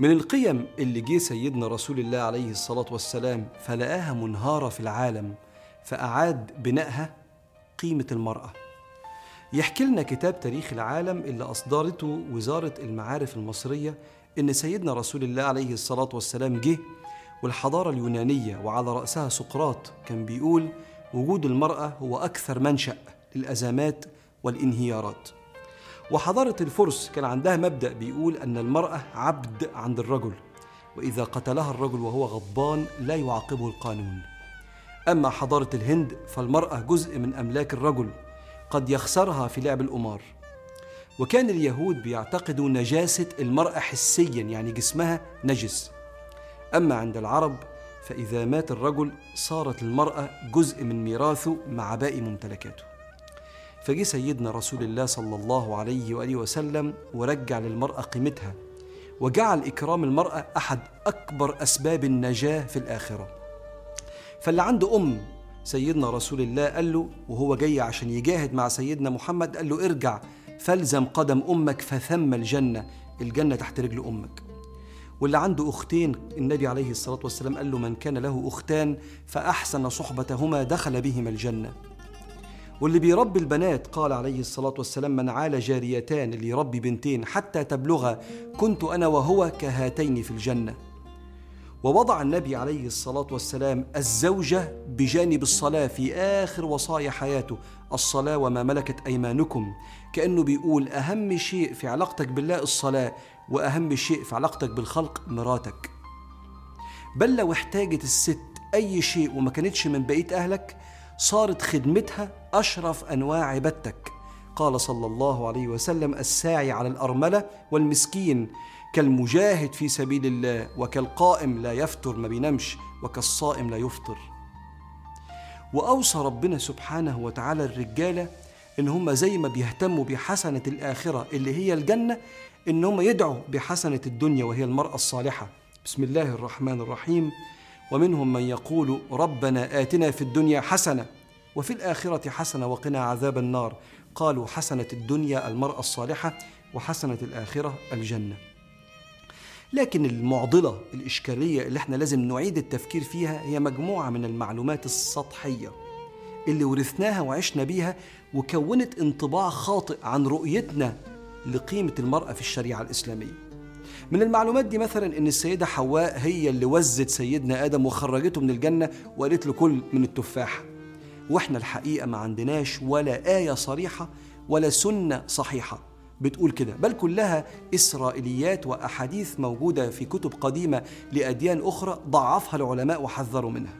من القيم اللي جه سيدنا رسول الله عليه الصلاة والسلام فلقاها منهارة في العالم فأعاد بنائها قيمة المرأة. يحكي لنا كتاب تاريخ العالم اللي أصدرته وزارة المعارف المصرية إن سيدنا رسول الله عليه الصلاة والسلام جه والحضارة اليونانية وعلى رأسها سقراط كان بيقول وجود المرأة هو أكثر منشأ للأزمات والانهيارات. وحضارة الفرس كان عندها مبدأ بيقول أن المرأة عبد عند الرجل وإذا قتلها الرجل وهو غضبان لا يعاقبه القانون. أما حضارة الهند فالمرأة جزء من أملاك الرجل قد يخسرها في لعب القمار. وكان اليهود بيعتقدوا نجاسة المرأة حسيا يعني جسمها نجس. أما عند العرب فإذا مات الرجل صارت المرأة جزء من ميراثه مع باقي ممتلكاته. فجي سيدنا رسول الله صلى الله عليه وآله وسلم ورجع للمرأة قيمتها وجعل إكرام المرأة أحد أكبر أسباب النجاة في الآخرة. فاللي عنده أم سيدنا رسول الله قال له وهو جاي عشان يجاهد مع سيدنا محمد قال له ارجع فالزم قدم أمك فثم الجنة الجنة تحت رجل أمك. واللي عنده أختين النبي عليه الصلاة والسلام قال له من كان له أختان فأحسن صحبتهما دخل بهما الجنة. واللي بيربي البنات قال عليه الصلاة والسلام من عال جاريتان اللي يربي بنتين حتى تبلغ كنت أنا وهو كهاتين في الجنة. ووضع النبي عليه الصلاة والسلام الزوجة بجانب الصلاة في آخر وصايا حياته الصلاة وما ملكت أيمانكم. كأنه بيقول أهم شيء في علاقتك بالله الصلاة وأهم شيء في علاقتك بالخلق مراتك. بل لو احتاجت الست أي شيء وما كانتش من بقية أهلك صارت خدمتها أشرف أنواع عبادتك. قال صلى الله عليه وسلم الساعي على الأرملة والمسكين كالمجاهد في سبيل الله وكالقائم لا يفتر ما بينامش وكالصائم لا يفطر. وأوصى ربنا سبحانه وتعالى الرجالة إن هم زي ما بيهتموا بحسنة الآخرة اللي هي الجنة إن هم يدعوا بحسنة الدنيا وهي المرأة الصالحة. بسم الله الرحمن الرحيم. ومنهم من يقول ربنا آتنا في الدنيا حسنة وفي الآخرة حسنة وقنا عذاب النار. قالوا حسنة الدنيا المرأة الصالحة وحسنة الآخرة الجنة. لكن المعضلة الإشكالية اللي إحنا لازم نعيد التفكير فيها هي مجموعة من المعلومات السطحية اللي ورثناها وعشنا بيها وكونت انطباع خاطئ عن رؤيتنا لقيمة المرأة في الشريعة الإسلامية. من المعلومات دي مثلا إن السيدة حواء هي اللي وزت سيدنا آدم وخرجته من الجنة وقالت له كل من التفاح. وإحنا الحقيقة ما عندناش ولا آية صريحة ولا سنة صحيحة بتقول كده. بل كلها إسرائيليات وأحاديث موجودة في كتب قديمة لأديان أخرى ضعفها العلماء وحذروا منها.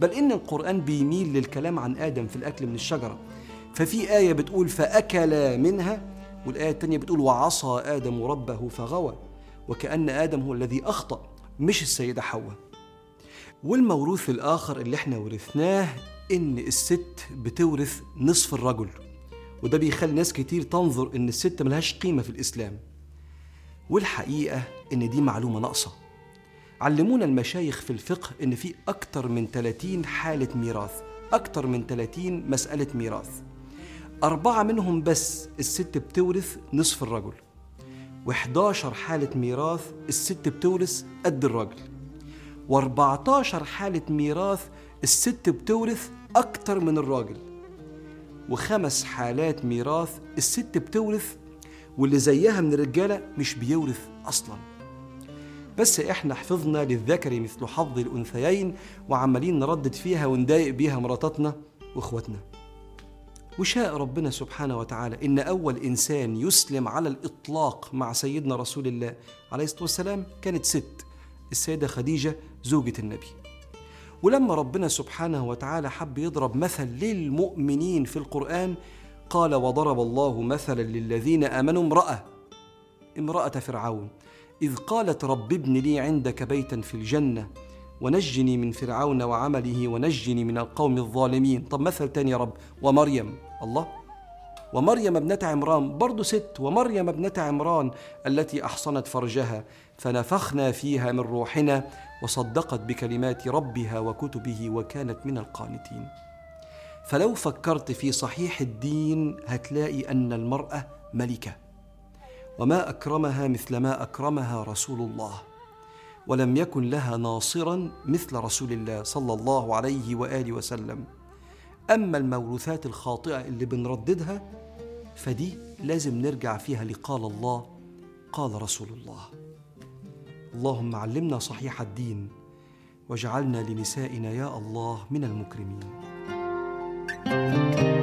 بل إن القرآن بيميل للكلام عن آدم في الأكل من الشجرة. ففي آية بتقول فأكل منها والآية الثانية بتقول وعصى آدم ربه فغوى. وكأن آدم هو الذي أخطأ مش السيدة حواء. والموروث الآخر اللي إحنا ورثناه إن الست بتورث نصف الرجل. وده بيخلي ناس كتير تنظر إن الست ملهاش قيمة في الإسلام. والحقيقة إن دي معلومة ناقصة. علمونا المشايخ في الفقه إن في أكتر من 30 حالة ميراث أكتر من 30 مسألة ميراث. أربعة منهم بس الست بتورث نصف الرجل. و11 حالة ميراث الست بتورث قد الراجل. و14 حالة ميراث الست بتورث أكتر من الراجل. وخمس حالات ميراث الست بتورث واللي زيها من الرجالة مش بيورث أصلا. بس إحنا حفظنا للذكر مثل حظ الأنثيين وعمالين نردد فيها ونضايق بيها مراتاتنا وإخواتنا. وشاء ربنا سبحانه وتعالى إن أول إنسان يسلم على الإطلاق مع سيدنا رسول الله عليه الصلاة والسلام كانت ست السيدة خديجة زوجة النبي. ولما ربنا سبحانه وتعالى حب يضرب مثل للمؤمنين في القرآن قال وضرب الله مثلا للذين آمنوا امرأة امرأة فرعون إذ قالت رب ابن لي عندك بيتا في الجنة ونجني من فرعون وعمله ونجني من القوم الظالمين. طب مثل تاني يا رب ومريم. الله. ومريم ابنة عمران برضو ست ومريم ابنة عمران التي أحصنت فرجها فنفخنا فيها من روحنا وصدقت بكلمات ربها وكتبه وكانت من القانتين. فلو فكرت في صحيح الدين هتلاقي أن المرأة ملكة. وما أكرمها مثل ما أكرمها رسول الله. ولم يكن لها ناصرا مثل رسول الله صلى الله عليه وآله وسلم. أما الموروثات الخاطئة اللي بنرددها فدي لازم نرجع فيها لقال الله قال رسول الله. اللهم علمنا صحيح الدين واجعلنا لنسائنا يا الله من المكرمين. thank you